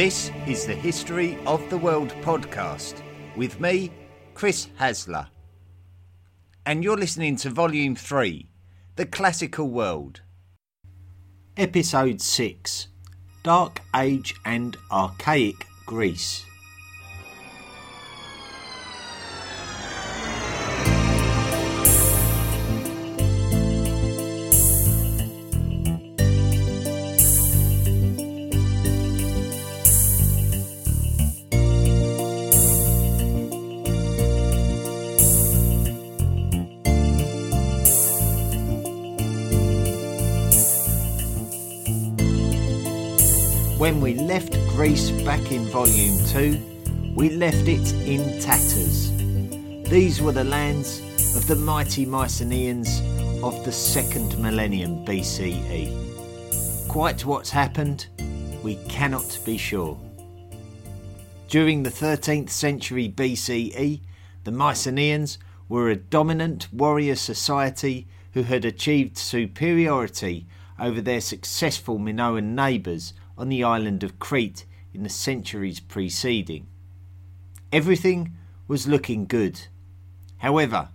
This is the History of the World podcast with me, Chris Hasler. And you're listening to Volume 3 The Classical World. Episode 6 Dark Age and Archaic Greece. When we left Greece back in Volume 2, we left it in tatters. These were the lands of the mighty Mycenaeans of the second millennium BCE. Quite what's happened, we cannot be sure. During the 13th century BCE, the Mycenaeans were a dominant warrior society who had achieved superiority over their successful Minoan neighbours on the island of Crete in the centuries preceding. Everything was looking good. However,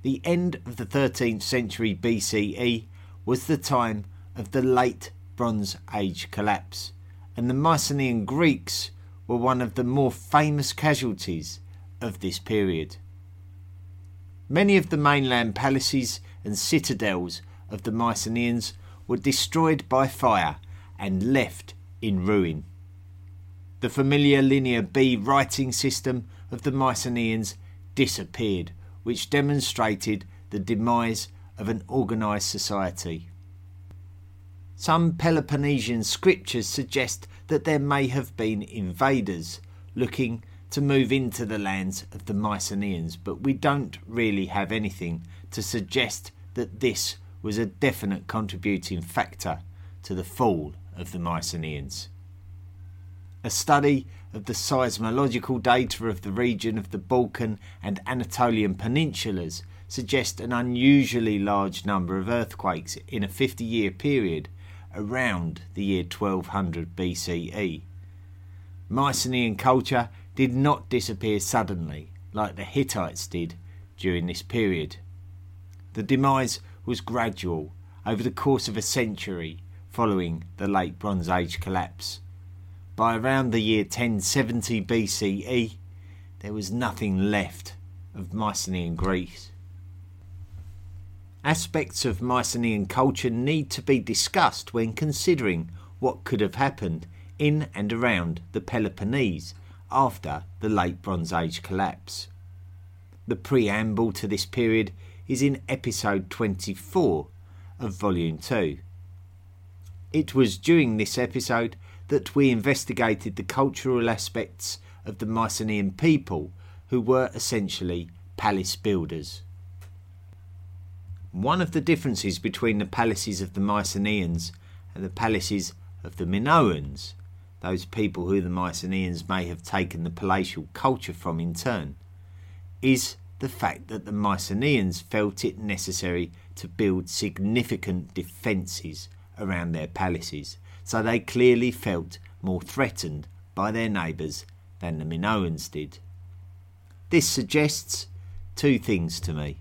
the end of the 13th century BCE was the time of the late Bronze Age collapse, and the Mycenaean Greeks were one of the more famous casualties of this period. Many of the mainland palaces and citadels of the Mycenaeans were destroyed by fire and left in ruin. The familiar Linear B writing system of the Mycenaeans disappeared, which demonstrated the demise of an organised society. Some Peloponnesian scriptures suggest that there may have been invaders looking to move into the lands of the Mycenaeans, but we don't really have anything to suggest that this was a definite contributing factor to the fall of the Mycenaeans. A study of the seismological data of the region of the Balkan and Anatolian peninsulas suggests an unusually large number of earthquakes in a 50 year period around the year 1200 BCE. Mycenaean culture did not disappear suddenly like the Hittites did during this period. The demise was gradual over the course of a century following the late Bronze Age collapse. By around the year 1070 BCE, there was nothing left of Mycenaean Greece. Aspects of Mycenaean culture need to be discussed when considering what could have happened in and around the Peloponnese after the late Bronze Age collapse. The preamble to this period is in episode 24 of Volume 2. It was during this episode that we investigated the cultural aspects of the Mycenaean people, who were essentially palace builders. One of the differences between the palaces of the Mycenaeans and the palaces of the Minoans, those people who the Mycenaeans may have taken the palatial culture from in turn, is the fact that the Mycenaeans felt it necessary to build significant defences around their palaces, so they clearly felt more threatened by their neighbours than the Minoans did. This suggests two things to me.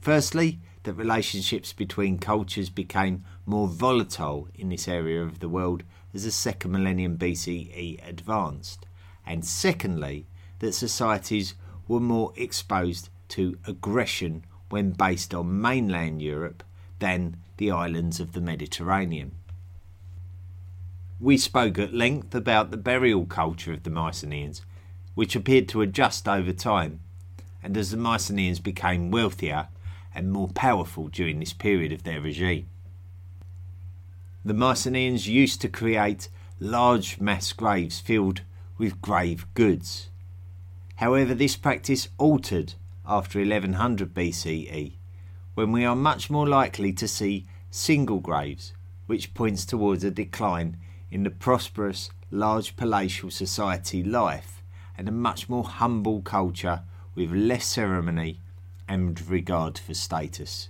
Firstly, that relationships between cultures became more volatile in this area of the world as the second millennium BCE advanced, and secondly, that societies were more exposed to aggression when based on mainland Europe than the islands of the Mediterranean. We spoke at length about the burial culture of the Mycenaeans, which appeared to adjust over time, and as the Mycenaeans became wealthier and more powerful during this period of their regime. The Mycenaeans used to create large mass graves filled with grave goods. However, this practice altered after 1100 BCE when we are much more likely to see single graves, which points towards a decline in the prosperous, large palatial society life and a much more humble culture with less ceremony and regard for status.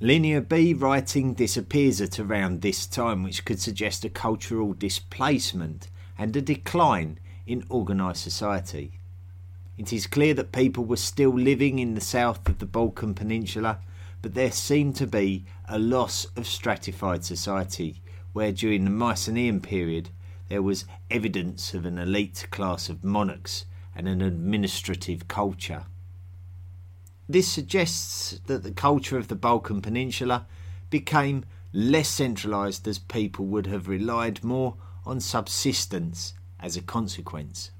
Linear B writing disappears at around this time, which could suggest a cultural displacement and a decline in organised society. It is clear that people were still living in the south of the Balkan Peninsula, but there seemed to be a loss of stratified society, where during the Mycenaean period there was evidence of an elite class of monarchs and an administrative culture. This suggests that the culture of the Balkan Peninsula became less centralised as people would have relied more on subsistence as a consequence.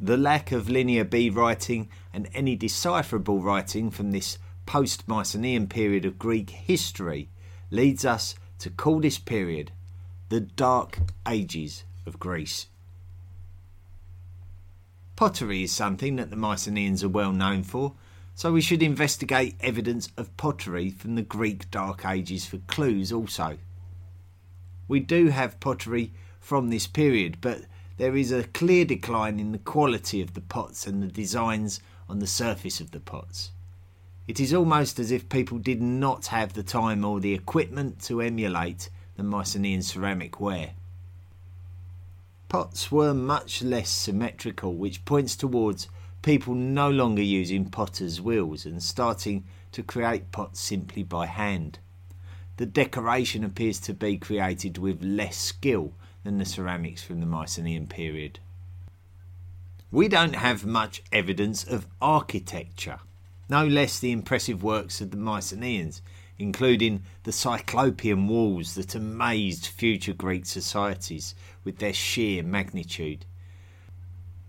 The lack of linear B writing and any decipherable writing from this post Mycenaean period of Greek history leads us to call this period the Dark Ages of Greece. Pottery is something that the Mycenaeans are well known for, so we should investigate evidence of pottery from the Greek Dark Ages for clues also. We do have pottery from this period, but there is a clear decline in the quality of the pots and the designs on the surface of the pots. It is almost as if people did not have the time or the equipment to emulate the Mycenaean ceramic ware. Pots were much less symmetrical, which points towards people no longer using potter's wheels and starting to create pots simply by hand. The decoration appears to be created with less skill than the ceramics from the Mycenaean period. We don't have much evidence of architecture, no less the impressive works of the Mycenaeans, including the Cyclopean walls that amazed future Greek societies with their sheer magnitude.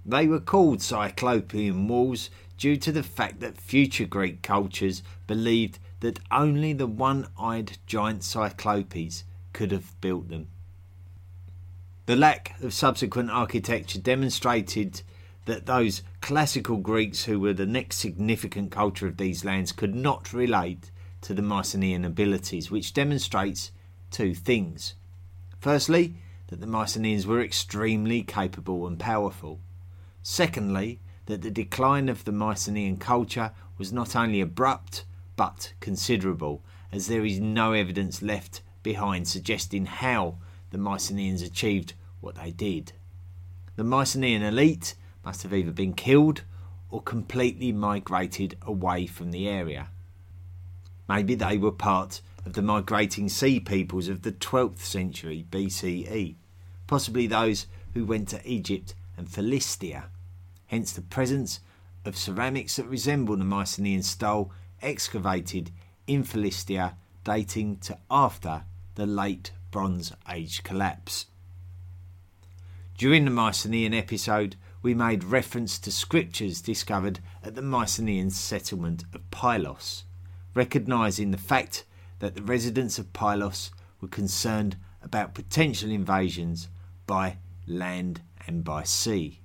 They were called Cyclopean walls due to the fact that future Greek cultures believed that only the one eyed giant Cyclopes could have built them. The lack of subsequent architecture demonstrated that those classical Greeks who were the next significant culture of these lands could not relate to the Mycenaean abilities, which demonstrates two things. Firstly, that the Mycenaeans were extremely capable and powerful. Secondly, that the decline of the Mycenaean culture was not only abrupt but considerable, as there is no evidence left behind suggesting how the Mycenaeans achieved what they did. The Mycenaean elite must have either been killed or completely migrated away from the area. Maybe they were part of the migrating sea peoples of the 12th century BCE, possibly those who went to Egypt and Philistia hence the presence of ceramics that resemble the Mycenaean style excavated in Philistia dating to after the late Bronze Age collapse. During the Mycenaean episode, we made reference to scriptures discovered at the Mycenaean settlement of Pylos, recognising the fact that the residents of Pylos were concerned about potential invasions by land and by sea.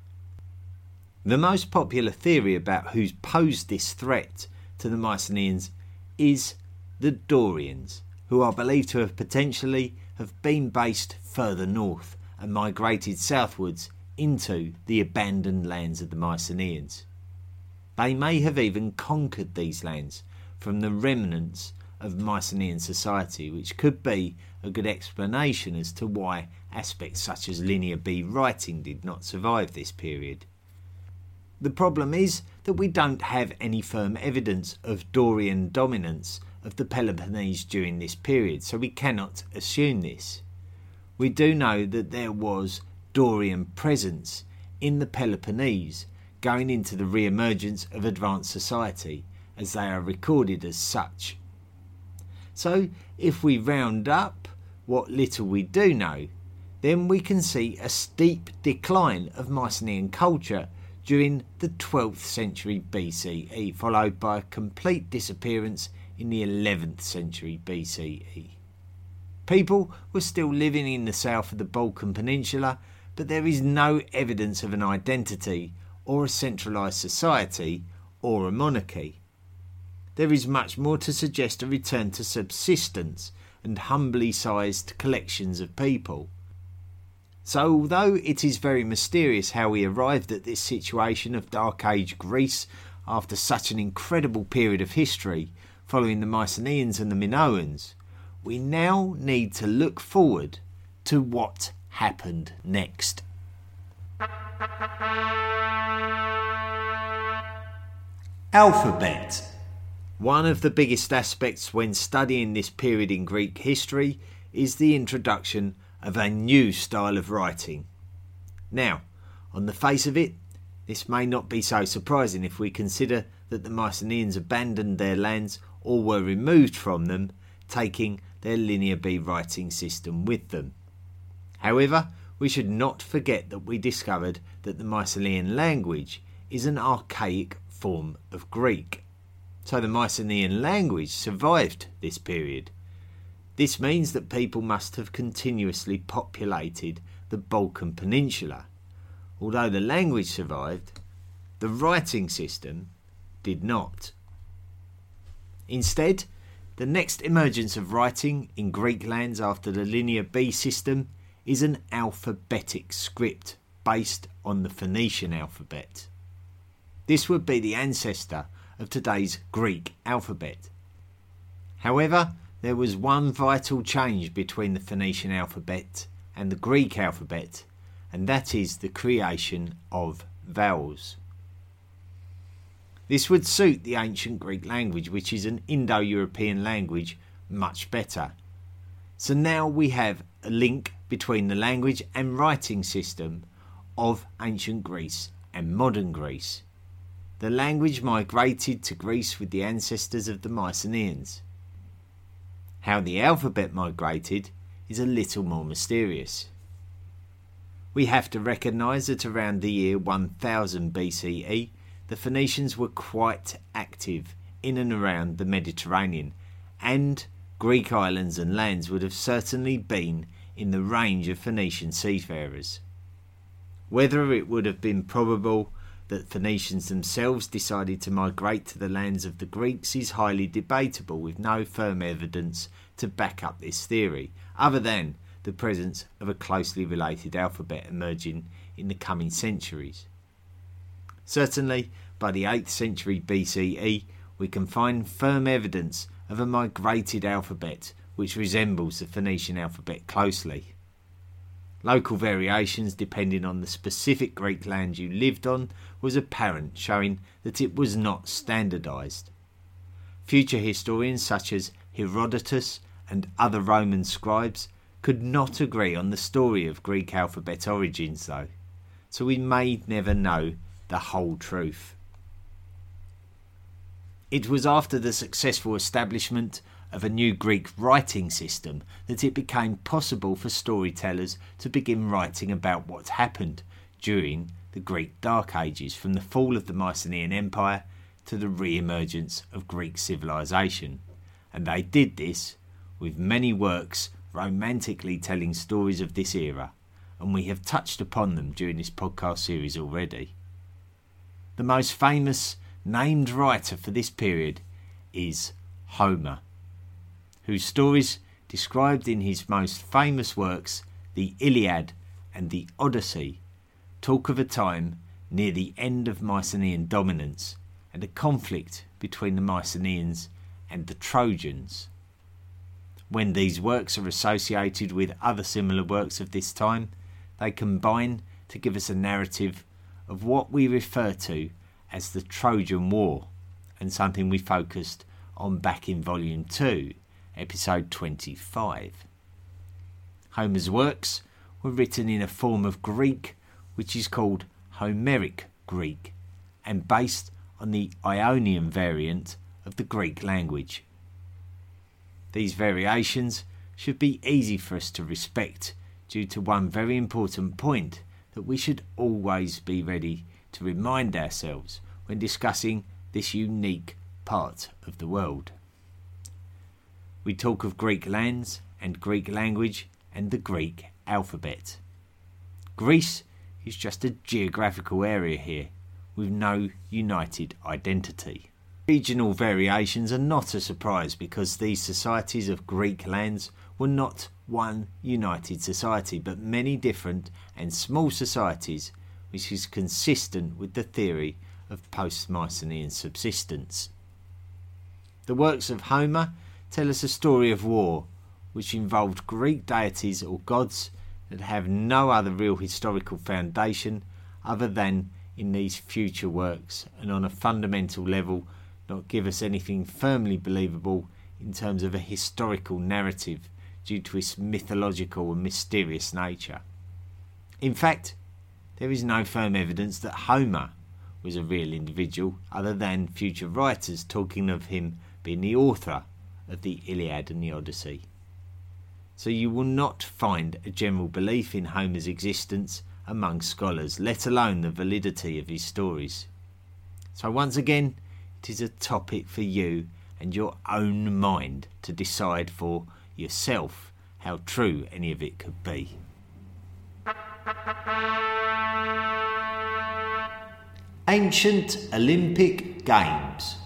The most popular theory about who's posed this threat to the Mycenaeans is the Dorians, who are believed to have potentially have been based further north and migrated southwards into the abandoned lands of the Mycenaeans. They may have even conquered these lands from the remnants of Mycenaean society, which could be a good explanation as to why aspects such as Linear B writing did not survive this period. The problem is that we don't have any firm evidence of Dorian dominance of the Peloponnese during this period, so we cannot assume this. We do know that there was Dorian presence in the Peloponnese going into the re emergence of advanced society, as they are recorded as such. So, if we round up what little we do know, then we can see a steep decline of Mycenaean culture during the 12th century BCE, followed by a complete disappearance in the 11th century BCE. People were still living in the south of the Balkan Peninsula, but there is no evidence of an identity or a centralised society or a monarchy. There is much more to suggest a return to subsistence and humbly sized collections of people so, although it is very mysterious how we arrived at this situation of Dark Age Greece after such an incredible period of history, following the Mycenaeans and the Minoans, we now need to look forward to what happened next. Alphabet. One of the biggest aspects when studying this period in Greek history is the introduction of a new style of writing. Now, on the face of it, this may not be so surprising if we consider that the Mycenaeans abandoned their lands or were removed from them, taking their Linear B writing system with them. However, we should not forget that we discovered that the Mycenaean language is an archaic form of Greek. So the Mycenaean language survived this period. This means that people must have continuously populated the Balkan Peninsula. Although the language survived, the writing system did not. Instead, the next emergence of writing in Greek lands after the Linear B system is an alphabetic script based on the Phoenician alphabet. This would be the ancestor of today's Greek alphabet. However, there was one vital change between the Phoenician alphabet and the Greek alphabet, and that is the creation of vowels. This would suit the ancient Greek language, which is an Indo European language, much better. So now we have a link between the language and writing system of ancient Greece and modern Greece. The language migrated to Greece with the ancestors of the Mycenaeans. How the alphabet migrated is a little more mysterious. We have to recognise that around the year 1000 BCE, the Phoenicians were quite active in and around the Mediterranean, and Greek islands and lands would have certainly been in the range of Phoenician seafarers. Whether it would have been probable that Phoenicians themselves decided to migrate to the lands of the Greeks is highly debatable, with no firm evidence to back up this theory, other than the presence of a closely related alphabet emerging in the coming centuries. Certainly, by the 8th century BCE, we can find firm evidence of a migrated alphabet which resembles the Phoenician alphabet closely. Local variations depending on the specific Greek land you lived on was apparent, showing that it was not standardized. Future historians such as Herodotus and other Roman scribes could not agree on the story of Greek alphabet origins, though, so we may never know the whole truth. It was after the successful establishment of a new Greek writing system that it became possible for storytellers to begin writing about what happened during the Greek Dark Ages, from the fall of the Mycenaean Empire to the re emergence of Greek civilization. And they did this with many works romantically telling stories of this era, and we have touched upon them during this podcast series already. The most famous named writer for this period is Homer whose stories, described in his most famous works, the Iliad and the Odyssey, talk of a time near the end of Mycenaean dominance and a conflict between the Mycenaeans and the Trojans. When these works are associated with other similar works of this time, they combine to give us a narrative of what we refer to as the Trojan War, and something we focused on back in Volume 2 episode 25. Homer's works were written in a form of Greek which is called Homeric Greek and based on the Ionian variant of the Greek language. These variations should be easy for us to respect due to one very important point that we should always be ready to remind ourselves when discussing this unique part of the world. We talk of Greek lands and Greek language and the Greek alphabet. Greece is just a geographical area here with no united identity. Regional variations are not a surprise because these societies of Greek lands were not one united society but many different and small societies, which is consistent with the theory of post Mycenaean subsistence. The works of Homer tell us a story of war, which involved Greek deities or gods that have no other real historical foundation other than in these future works, and on a fundamental level, not give us anything firmly believable in terms of a historical narrative due to its mythological and mysterious nature. In fact, there is no firm evidence that Homer was a real individual other than future writers talking of him being the author of the Iliad and the Odyssey. So you will not find a general belief in Homer's existence among scholars, let alone the validity of his stories. So, once again, it is a topic for you and your own mind to decide for yourself how true any of it could be. Ancient Olympic Games.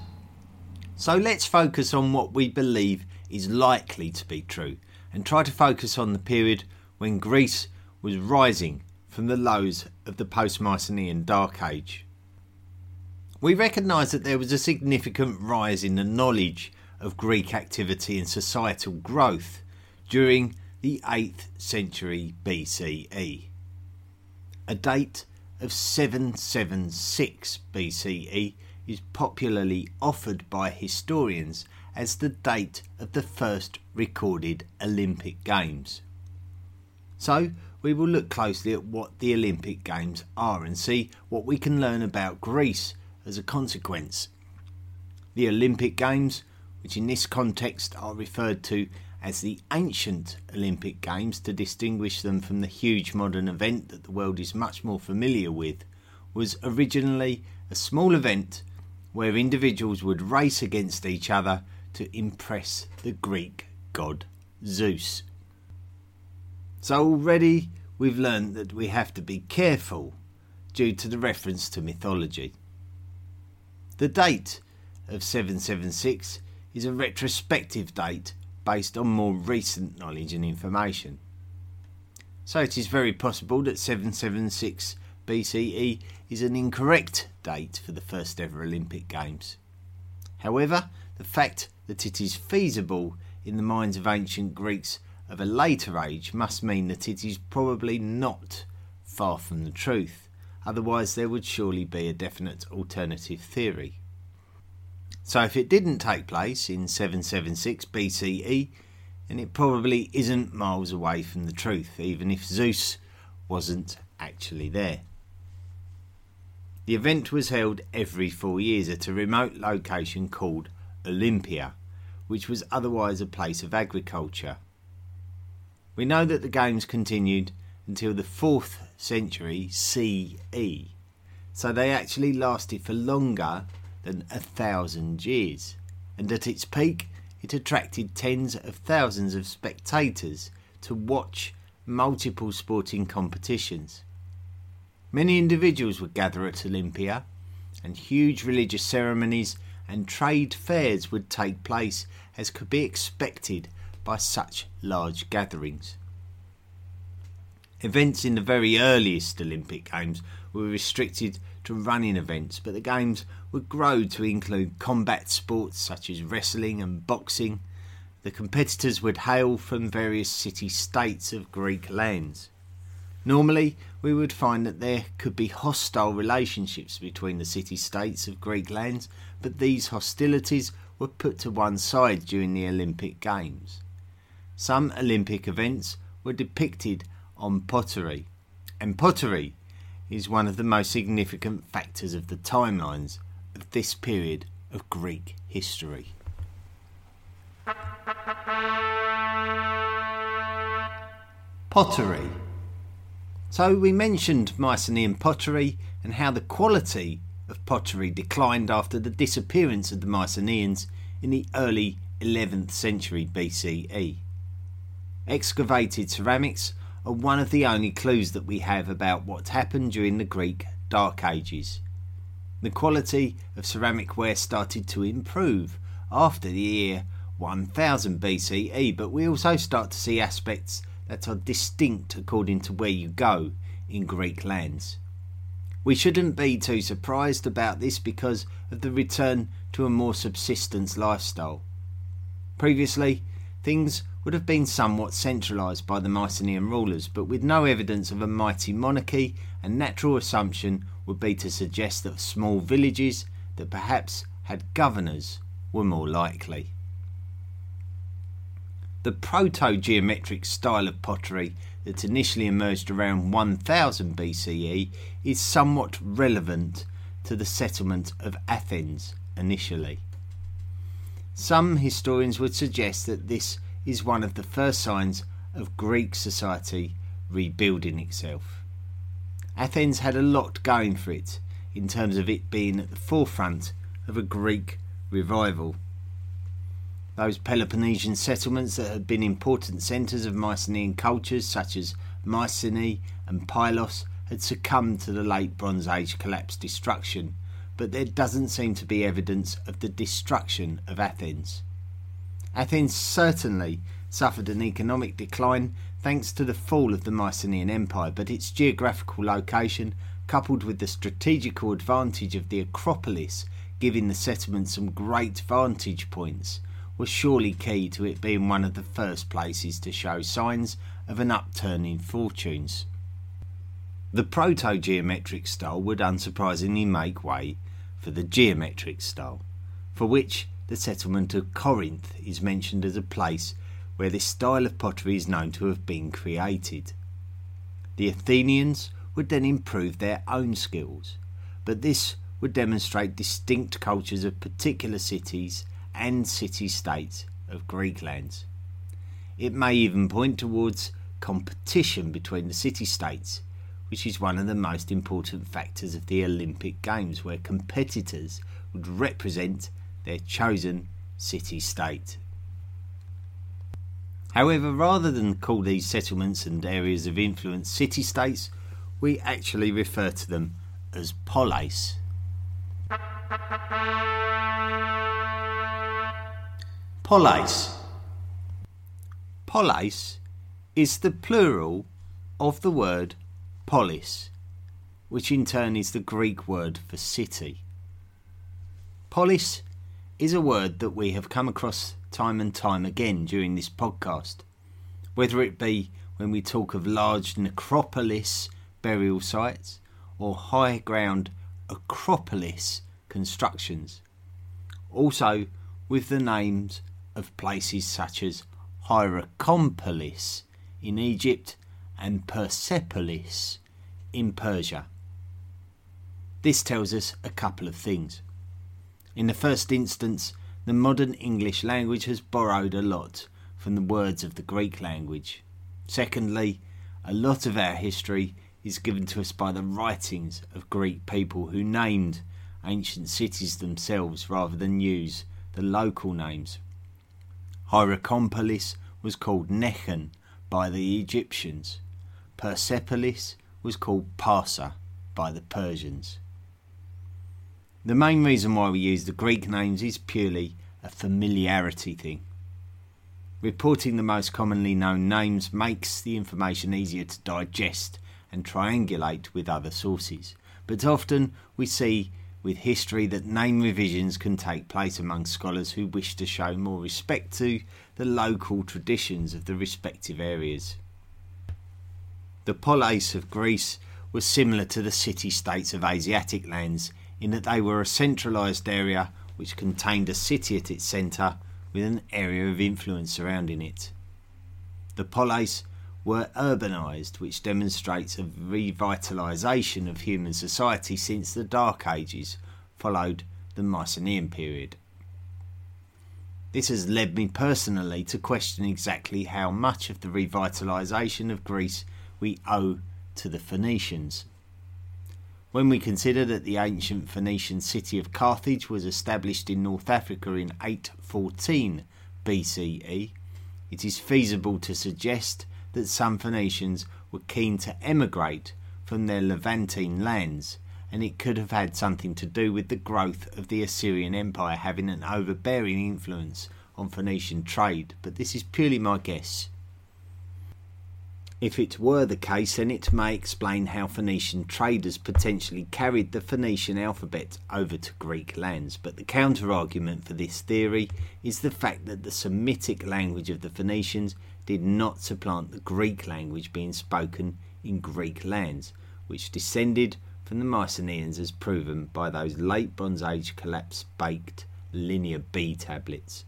So let's focus on what we believe is likely to be true and try to focus on the period when Greece was rising from the lows of the post Mycenaean Dark Age. We recognise that there was a significant rise in the knowledge of Greek activity and societal growth during the 8th century BCE. A date of 776 BCE is popularly offered by historians as the date of the first recorded Olympic Games. So, we will look closely at what the Olympic Games are and see what we can learn about Greece as a consequence. The Olympic Games, which in this context are referred to as the ancient Olympic Games to distinguish them from the huge modern event that the world is much more familiar with, was originally a small event where individuals would race against each other to impress the Greek god Zeus. So already we've learned that we have to be careful due to the reference to mythology. The date of 776 is a retrospective date based on more recent knowledge and information. So it is very possible that 776 BCE is an incorrect date for the first ever Olympic Games. However, the fact that it is feasible in the minds of ancient Greeks of a later age must mean that it is probably not far from the truth, otherwise, there would surely be a definite alternative theory. So, if it didn't take place in 776 BCE, then it probably isn't miles away from the truth, even if Zeus wasn't actually there. The event was held every four years at a remote location called Olympia, which was otherwise a place of agriculture. We know that the games continued until the 4th century CE, so they actually lasted for longer than a thousand years, and at its peak it attracted tens of thousands of spectators to watch multiple sporting competitions. Many individuals would gather at Olympia, and huge religious ceremonies and trade fairs would take place as could be expected by such large gatherings. Events in the very earliest Olympic Games were restricted to running events, but the Games would grow to include combat sports such as wrestling and boxing. The competitors would hail from various city states of Greek lands. Normally, we would find that there could be hostile relationships between the city states of Greek lands, but these hostilities were put to one side during the Olympic Games. Some Olympic events were depicted on pottery, and pottery is one of the most significant factors of the timelines this period of Greek history. Pottery. So, we mentioned Mycenaean pottery and how the quality of pottery declined after the disappearance of the Mycenaeans in the early 11th century BCE. Excavated ceramics are one of the only clues that we have about what happened during the Greek Dark Ages. The quality of ceramic ware started to improve after the year 1000 BCE, but we also start to see aspects that are distinct according to where you go in Greek lands. We shouldn't be too surprised about this because of the return to a more subsistence lifestyle. Previously, things would have been somewhat centralised by the Mycenaean rulers, but with no evidence of a mighty monarchy, a natural assumption would be to suggest that small villages that perhaps had governors were more likely. The proto geometric style of pottery that initially emerged around 1000 BCE is somewhat relevant to the settlement of Athens initially. Some historians would suggest that this is one of the first signs of Greek society rebuilding itself. Athens had a lot going for it in terms of it being at the forefront of a Greek revival. Those Peloponnesian settlements that had been important centres of Mycenaean cultures, such as Mycenae and Pylos, had succumbed to the late Bronze Age collapse destruction, but there doesn't seem to be evidence of the destruction of Athens. Athens certainly suffered an economic decline thanks to the fall of the Mycenaean Empire, but its geographical location, coupled with the strategical advantage of the Acropolis, giving the settlement some great vantage points, was surely key to it being one of the first places to show signs of an upturn in fortunes. The proto geometric style would unsurprisingly make way for the geometric style, for which the settlement of Corinth is mentioned as a place where this style of pottery is known to have been created. The Athenians would then improve their own skills, but this would demonstrate distinct cultures of particular cities and city states of Greek lands. It may even point towards competition between the city states, which is one of the most important factors of the Olympic Games, where competitors would represent their chosen city state. However, rather than call these settlements and areas of influence city states, we actually refer to them as polis. Polis. Polis is the plural of the word polis, which in turn is the Greek word for city. Polis is a word that we have come across time and time again during this podcast, whether it be when we talk of large necropolis burial sites or high ground acropolis constructions. Also, with the names of places such as Hierakonpolis in Egypt and Persepolis in Persia. This tells us a couple of things. In the first instance, the modern English language has borrowed a lot from the words of the Greek language. Secondly, a lot of our history is given to us by the writings of Greek people who named ancient cities themselves rather than use the local names. Hierakonpolis was called Nekhen by the Egyptians. Persepolis was called Parsa by the Persians. The main reason why we use the Greek names is purely a familiarity thing. Reporting the most commonly known names makes the information easier to digest and triangulate with other sources, but often we see with history that name revisions can take place among scholars who wish to show more respect to the local traditions of the respective areas. The polis of Greece was similar to the city states of Asiatic lands in that they were a centralised area which contained a city at its centre with an area of influence surrounding it. The polis were urbanised, which demonstrates a revitalisation of human society since the Dark Ages followed the Mycenaean period. This has led me personally to question exactly how much of the revitalisation of Greece we owe to the Phoenicians. When we consider that the ancient Phoenician city of Carthage was established in North Africa in 814 BCE, it is feasible to suggest that some Phoenicians were keen to emigrate from their Levantine lands, and it could have had something to do with the growth of the Assyrian Empire having an overbearing influence on Phoenician trade, but this is purely my guess. If it were the case, then it may explain how Phoenician traders potentially carried the Phoenician alphabet over to Greek lands. But the counter argument for this theory is the fact that the Semitic language of the Phoenicians did not supplant the Greek language being spoken in Greek lands, which descended from the Mycenaeans as proven by those late Bronze Age collapse baked Linear B tablets.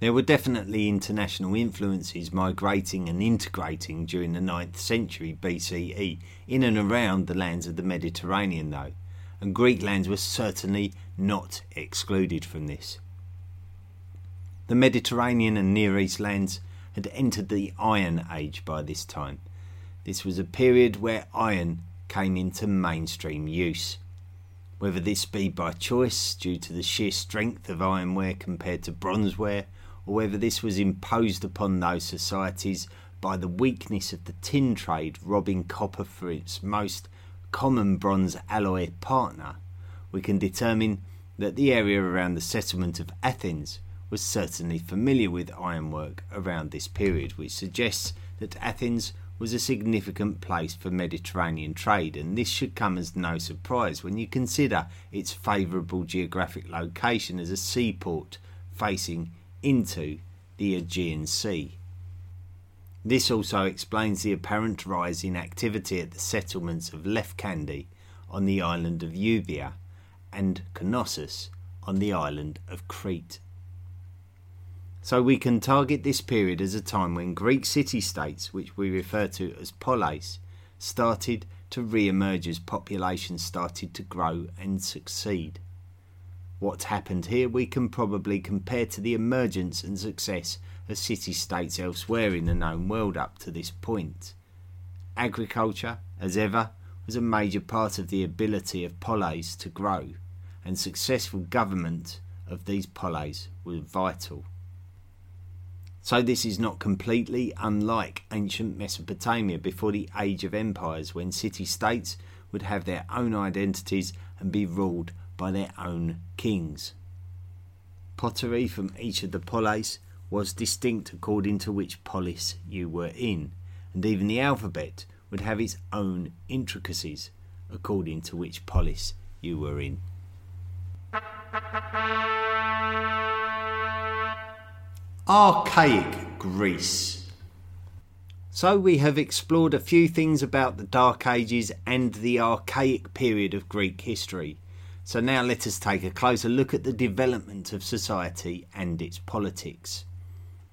There were definitely international influences migrating and integrating during the 9th century BCE in and around the lands of the Mediterranean, though, and Greek lands were certainly not excluded from this. The Mediterranean and Near East lands had entered the Iron Age by this time. This was a period where iron came into mainstream use. Whether this be by choice due to the sheer strength of ironware compared to bronzeware, or whether this was imposed upon those societies by the weakness of the tin trade robbing copper for its most common bronze alloy partner, we can determine that the area around the settlement of Athens was certainly familiar with ironwork around this period, which suggests that Athens was a significant place for Mediterranean trade, and this should come as no surprise when you consider its favourable geographic location as a seaport facing into the Aegean Sea. This also explains the apparent rise in activity at the settlements of Lefkandi on the island of Euboea and Knossos on the island of Crete. So we can target this period as a time when Greek city states, which we refer to as polis, started to re emerge as populations started to grow and succeed. What happened here we can probably compare to the emergence and success of city states elsewhere in the known world up to this point. Agriculture, as ever, was a major part of the ability of polis to grow, and successful government of these polis was vital. So, this is not completely unlike ancient Mesopotamia before the Age of Empires, when city states would have their own identities and be ruled by their own kings. Pottery from each of the polis was distinct according to which polis you were in, and even the alphabet would have its own intricacies according to which polis you were in. Archaic Greece. So, we have explored a few things about the Dark Ages and the archaic period of Greek history. So now let us take a closer look at the development of society and its politics.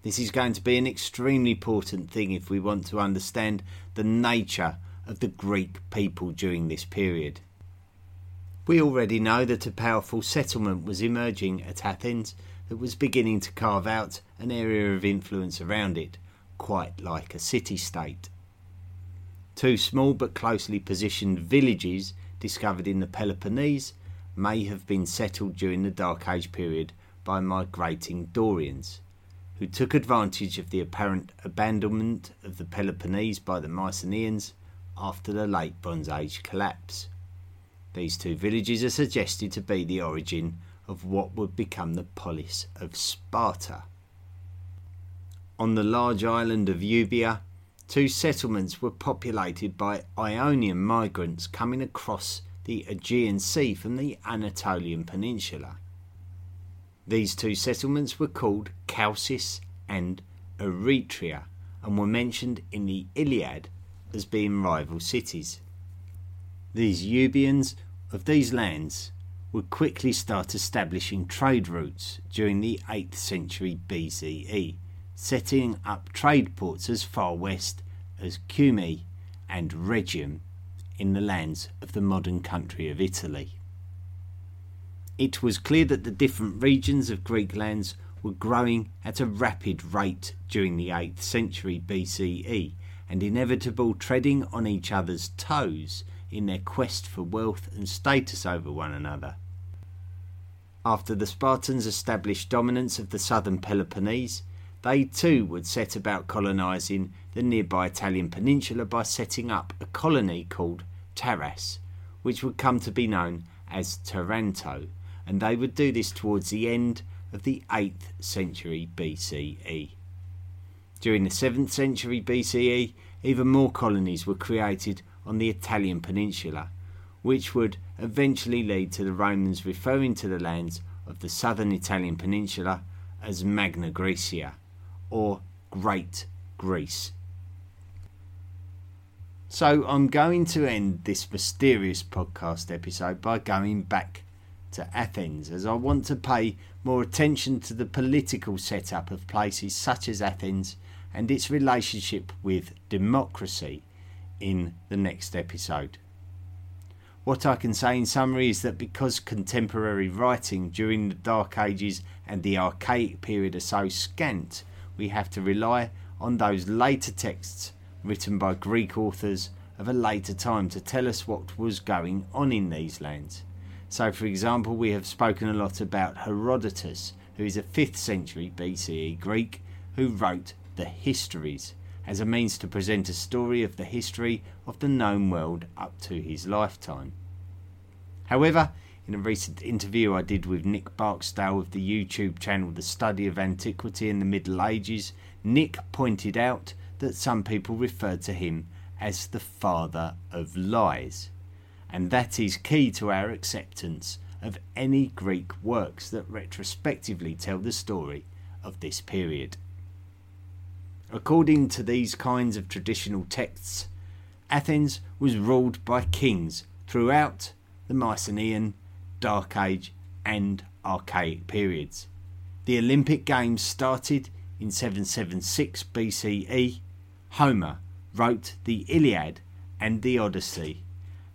This is going to be an extremely important thing if we want to understand the nature of the Greek people during this period. We already know that a powerful settlement was emerging at Athens that was beginning to carve out an area of influence around it, quite like a city state. Two small but closely positioned villages discovered in the Peloponnese may have been settled during the Dark Age period by migrating Dorians, who took advantage of the apparent abandonment of the Peloponnese by the Mycenaeans after the late Bronze Age collapse. These two villages are suggested to be the origin of what would become the polis of Sparta. On the large island of Euboea, two settlements were populated by Ionian migrants coming across the Aegean Sea from the Anatolian Peninsula. These two settlements were called Chalcis and Eretria and were mentioned in the Iliad as being rival cities. These Euboeans of these lands would quickly start establishing trade routes during the 8th century BCE, setting up trade ports as far west as Cumae and Rhegium in the lands of the modern country of Italy. It was clear that the different regions of Greek lands were growing at a rapid rate during the 8th century BCE, and inevitable treading on each other's toes in their quest for wealth and status over one another. After the Spartans established dominance of the southern Peloponnese, they too would set about colonising the nearby Italian peninsula by setting up a colony called Taras, which would come to be known as Taranto, and they would do this towards the end of the 8th century BCE. During the 7th century BCE, even more colonies were created on the Italian peninsula, which would eventually lead to the Romans referring to the lands of the southern Italian peninsula as Magna Graecia, or Great Greece. So I'm going to end this mysterious podcast episode by going back to Athens, as I want to pay more attention to the political setup of places such as Athens and its relationship with democracy in the next episode. What I can say in summary is that because contemporary writing during the Dark Ages and the Archaic period are so scant, we have to rely on those later texts written by Greek authors of a later time to tell us what was going on in these lands. So, for example, we have spoken a lot about Herodotus, who is a 5th century BCE Greek who wrote the Histories as a means to present a story of the history of the known world up to his lifetime. However, in a recent interview I did with Nick Barksdale of the YouTube channel The Study of Antiquity in the Middle Ages, Nick pointed out that some people refer to him as the father of lies, and that is key to our acceptance of any Greek works that retrospectively tell the story of this period. According to these kinds of traditional texts, Athens was ruled by kings throughout the Mycenaean, Dark Age, and Archaic periods. The Olympic Games started in 776 BCE. Homer wrote the Iliad and the Odyssey,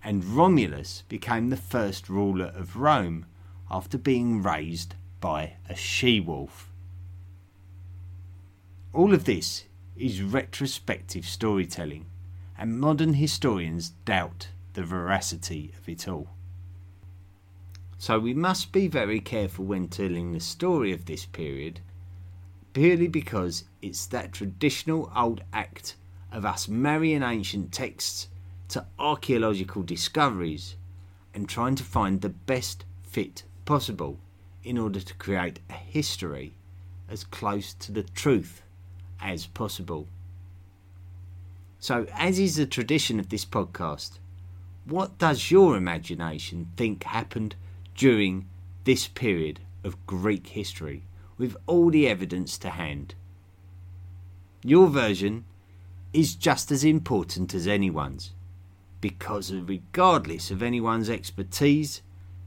and Romulus became the first ruler of Rome after being raised by a she wolf. All of this is retrospective storytelling, and modern historians doubt the veracity of it all. So we must be very careful when telling the story of this period, purely because it's that traditional old act of us marrying ancient texts to archaeological discoveries and trying to find the best fit possible in order to create a history as close to the truth as possible. So, as is the tradition of this podcast, what does your imagination think happened during this period of Greek history with all the evidence to hand? Your version is just as important as anyone's because, regardless of anyone's expertise,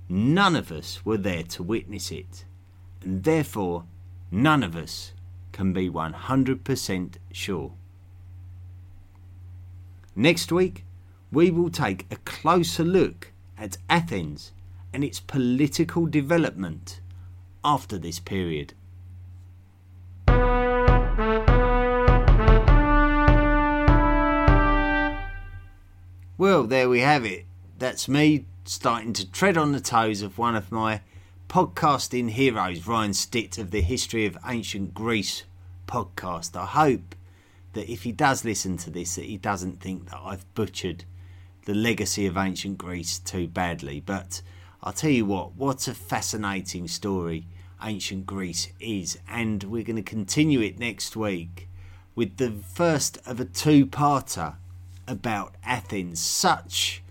none of us were there to witness it, and therefore none of us can be 100% sure. Next week, we will take a closer look at Athens and its political development after this period. Well, there we have it. That's me starting to tread on the toes of one of my podcasting heroes, Ryan Stitt of the History of Ancient Greece podcast. I hope that if he does listen to this, that he doesn't think that I've butchered the legacy of ancient Greece too badly. But I'll tell you what, what a fascinating story ancient Greece is, and we're going to continue it next week with the first of a two parter about Athens. Such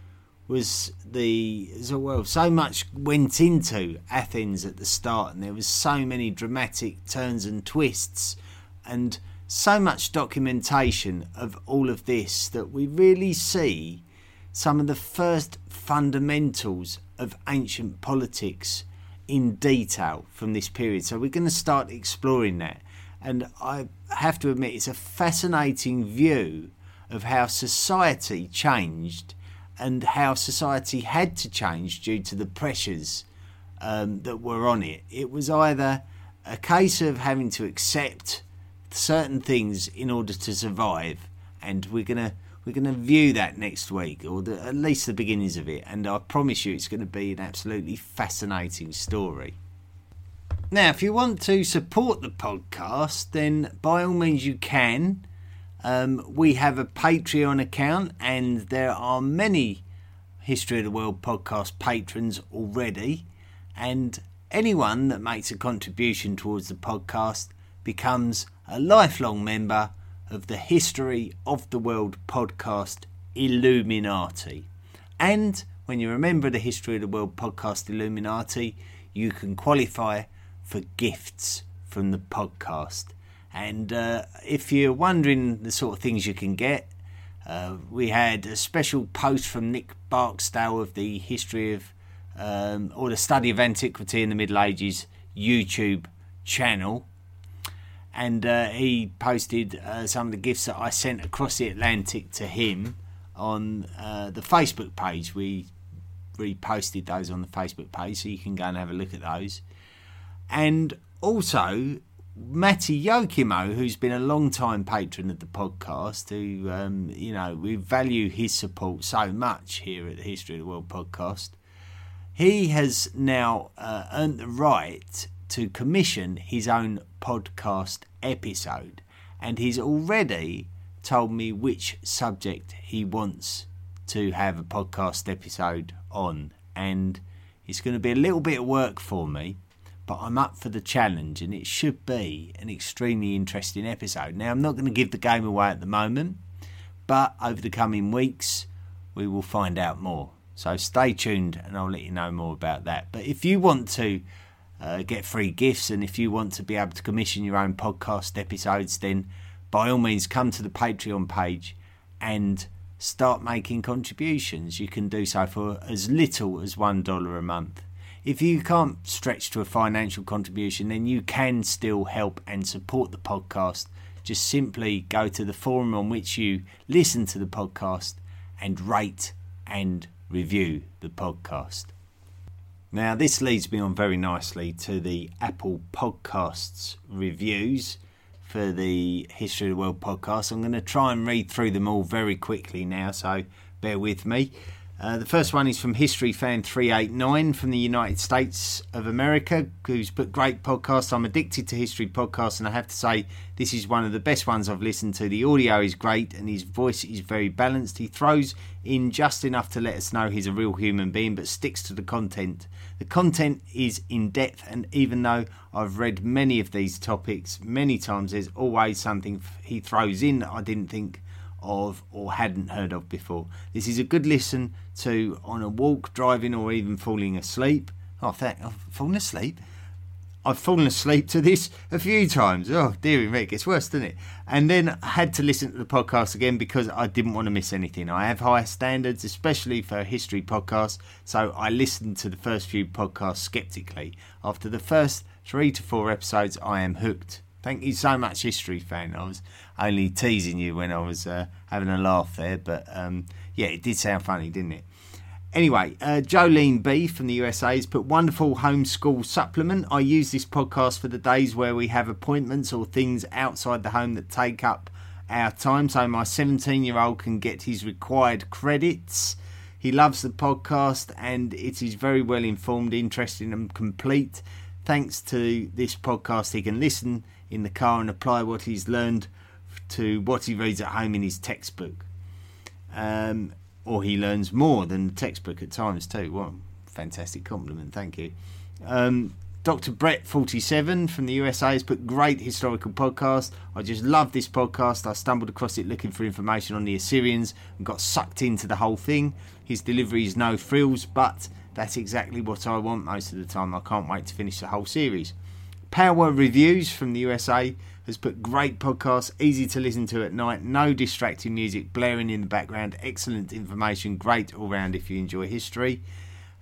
was the so well so much went into Athens at the start and there was so many dramatic turns and twists and so much documentation of all of this that we really see some of the first fundamentals of ancient politics in detail from this period. So we're going to start exploring that. And I have to admit, it's a fascinating view of how society changed and how society had to change due to the pressures um, that were on it. It was either a case of having to accept certain things in order to survive, and we're gonna we're gonna view that next week, or the, at least the beginnings of it. And I promise you, it's going to be an absolutely fascinating story. Now, if you want to support the podcast, then by all means you can. Um, we have a Patreon account, and there are many History of the World podcast patrons already. And anyone that makes a contribution towards the podcast becomes a lifelong member of the History of the World podcast Illuminati. And when you're a member of the History of the World podcast Illuminati, you can qualify for gifts from the podcast. And uh, if you're wondering the sort of things you can get, uh, we had a special post from Nick Barksdale of the History of um, or the Study of Antiquity in the Middle Ages YouTube channel. And uh, he posted uh, some of the gifts that I sent across the Atlantic to him on uh, the Facebook page. We reposted those on the Facebook page, so you can go and have a look at those. And also, Matty Yokimo, who's been a long time patron of the podcast, who, um, you know, we value his support so much here at the History of the World podcast, he has now uh, earned the right to commission his own podcast episode. And he's already told me which subject he wants to have a podcast episode on. And it's going to be a little bit of work for me but I'm up for the challenge and it should be an extremely interesting episode. Now, I'm not going to give the game away at the moment, but over the coming weeks, we will find out more. So stay tuned and I'll let you know more about that. But if you want to uh, get free gifts and if you want to be able to commission your own podcast episodes, then by all means come to the Patreon page and start making contributions. You can do so for as little as $1 a month if you can't stretch to a financial contribution, then you can still help and support the podcast. Just simply go to the forum on which you listen to the podcast and rate and review the podcast. Now, this leads me on very nicely to the Apple Podcasts reviews for the History of the World podcast. I'm going to try and read through them all very quickly now, so bear with me. Uh, the first one is from History Fan 389 from the United States of America, who's put great podcasts. I'm addicted to history podcasts, and I have to say, this is one of the best ones I've listened to. The audio is great, and his voice is very balanced. He throws in just enough to let us know he's a real human being, but sticks to the content. The content is in depth, and even though I've read many of these topics many times, there's always something he throws in that I didn't think of or hadn't heard of before. This is a good listen to on a walk, driving, or even falling asleep. Oh, thank, I've fallen asleep. I've fallen asleep to this a few times. Oh, dearie me, it gets worse, doesn't it? And then I had to listen to the podcast again because I didn't want to miss anything. I have high standards, especially for history podcasts, so I listened to the first few podcasts skeptically. After the first three to four episodes, I am hooked. Thank you so much, history fan. I was only teasing you when I was uh, having a laugh there, but um, yeah, it did sound funny, didn't it? Anyway, uh, Jolene B from the USA has put wonderful homeschool supplement. I use this podcast for the days where we have appointments or things outside the home that take up our time, so my 17 year old can get his required credits. He loves the podcast and it is very well informed, interesting, and complete. Thanks to this podcast, he can listen in the car and apply what he's learned to what he reads at home in his textbook. Um, or he learns more than the textbook at times too. Well, fantastic compliment, thank you. Um, Dr. Brett 47 from the USA has put great historical podcast. I just love this podcast. I stumbled across it looking for information on the Assyrians and got sucked into the whole thing. His delivery is no frills, but that's exactly what I want most of the time. I can't wait to finish the whole series. Power Reviews from the USA has put great podcasts, easy to listen to at night, no distracting music blaring in the background, excellent information, great all round if you enjoy history.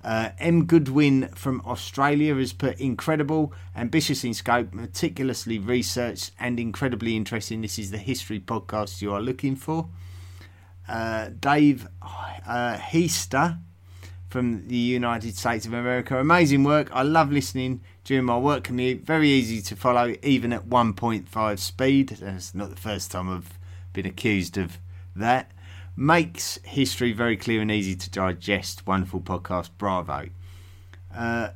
Uh, M. Goodwin from Australia has put incredible, ambitious in scope, meticulously researched, and incredibly interesting. This is the history podcast you are looking for. Uh, Dave uh, Heaster from the United States of America. Amazing work. I love listening during my work commute. Very easy to follow, even at 1.5 speed. That's not the first time I've been accused of that. Makes history very clear and easy to digest. Wonderful podcast. Bravo. Uh,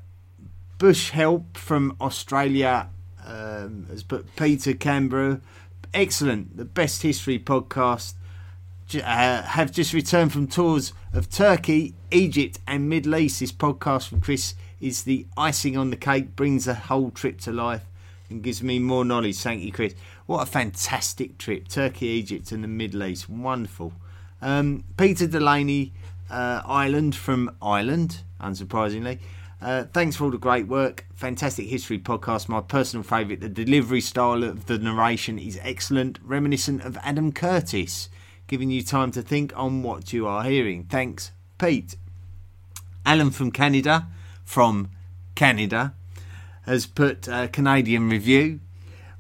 Bush Help from Australia um, has put Peter Canberra. Excellent. The best history podcast uh, have just returned from tours of Turkey, Egypt, and Middle East. This podcast from Chris is the icing on the cake, brings the whole trip to life. and gives me more knowledge. Thank you, Chris. What a fantastic trip. Turkey, Egypt, and the Middle East. Wonderful. Um, Peter Delaney, uh, Ireland from Ireland, unsurprisingly. Uh, thanks for all the great work. Fantastic history podcast. My personal favourite. The delivery style of the narration is excellent, reminiscent of Adam Curtis, giving you time to think on what you are hearing. Thanks, Pete. Alan from Canada, from Canada, has put a Canadian review.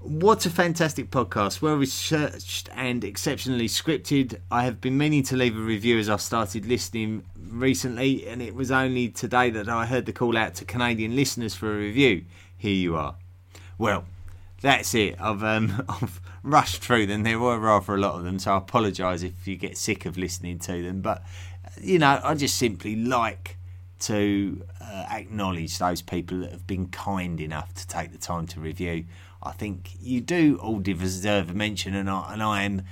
What a fantastic podcast, well researched and exceptionally scripted. I have been meaning to leave a review as I started listening recently, and it was only today that I heard the call out to Canadian listeners for a review. Here you are. Well, that's it. I've um, I've rushed through them. There were rather a lot of them, so I apologise if you get sick of listening to them. But you know, I just simply like to uh, acknowledge those people that have been kind enough to take the time to review. I think you do all deserve a mention, and I, and I am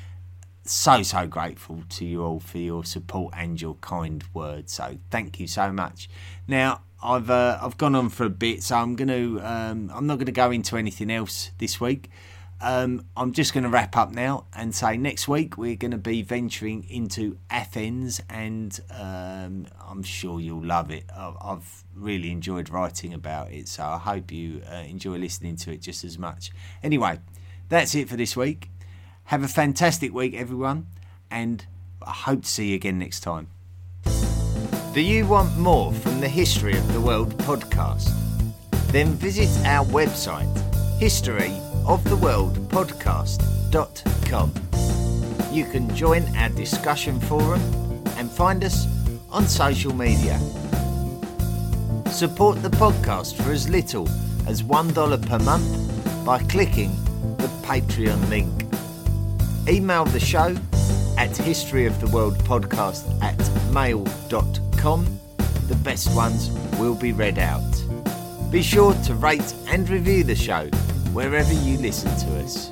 so so grateful to you all for your support and your kind words. So thank you so much. Now I've uh, I've gone on for a bit, so I'm to um, I'm not going to go into anything else this week. Um, I'm just going to wrap up now and say next week we're going to be venturing into Athens, and um, I'm sure you'll love it. I've really enjoyed writing about it, so I hope you uh, enjoy listening to it just as much. Anyway, that's it for this week. Have a fantastic week, everyone, and I hope to see you again next time. Do you want more from the History of the World podcast? Then visit our website, historyoftheworldpodcast.com. You can join our discussion forum and find us on social media. Support the podcast for as little as $1 per month by clicking the Patreon link. Email the show at historyoftheworldpodcast at mail.com. The best ones will be read out. Be sure to rate and review the show wherever you listen to us.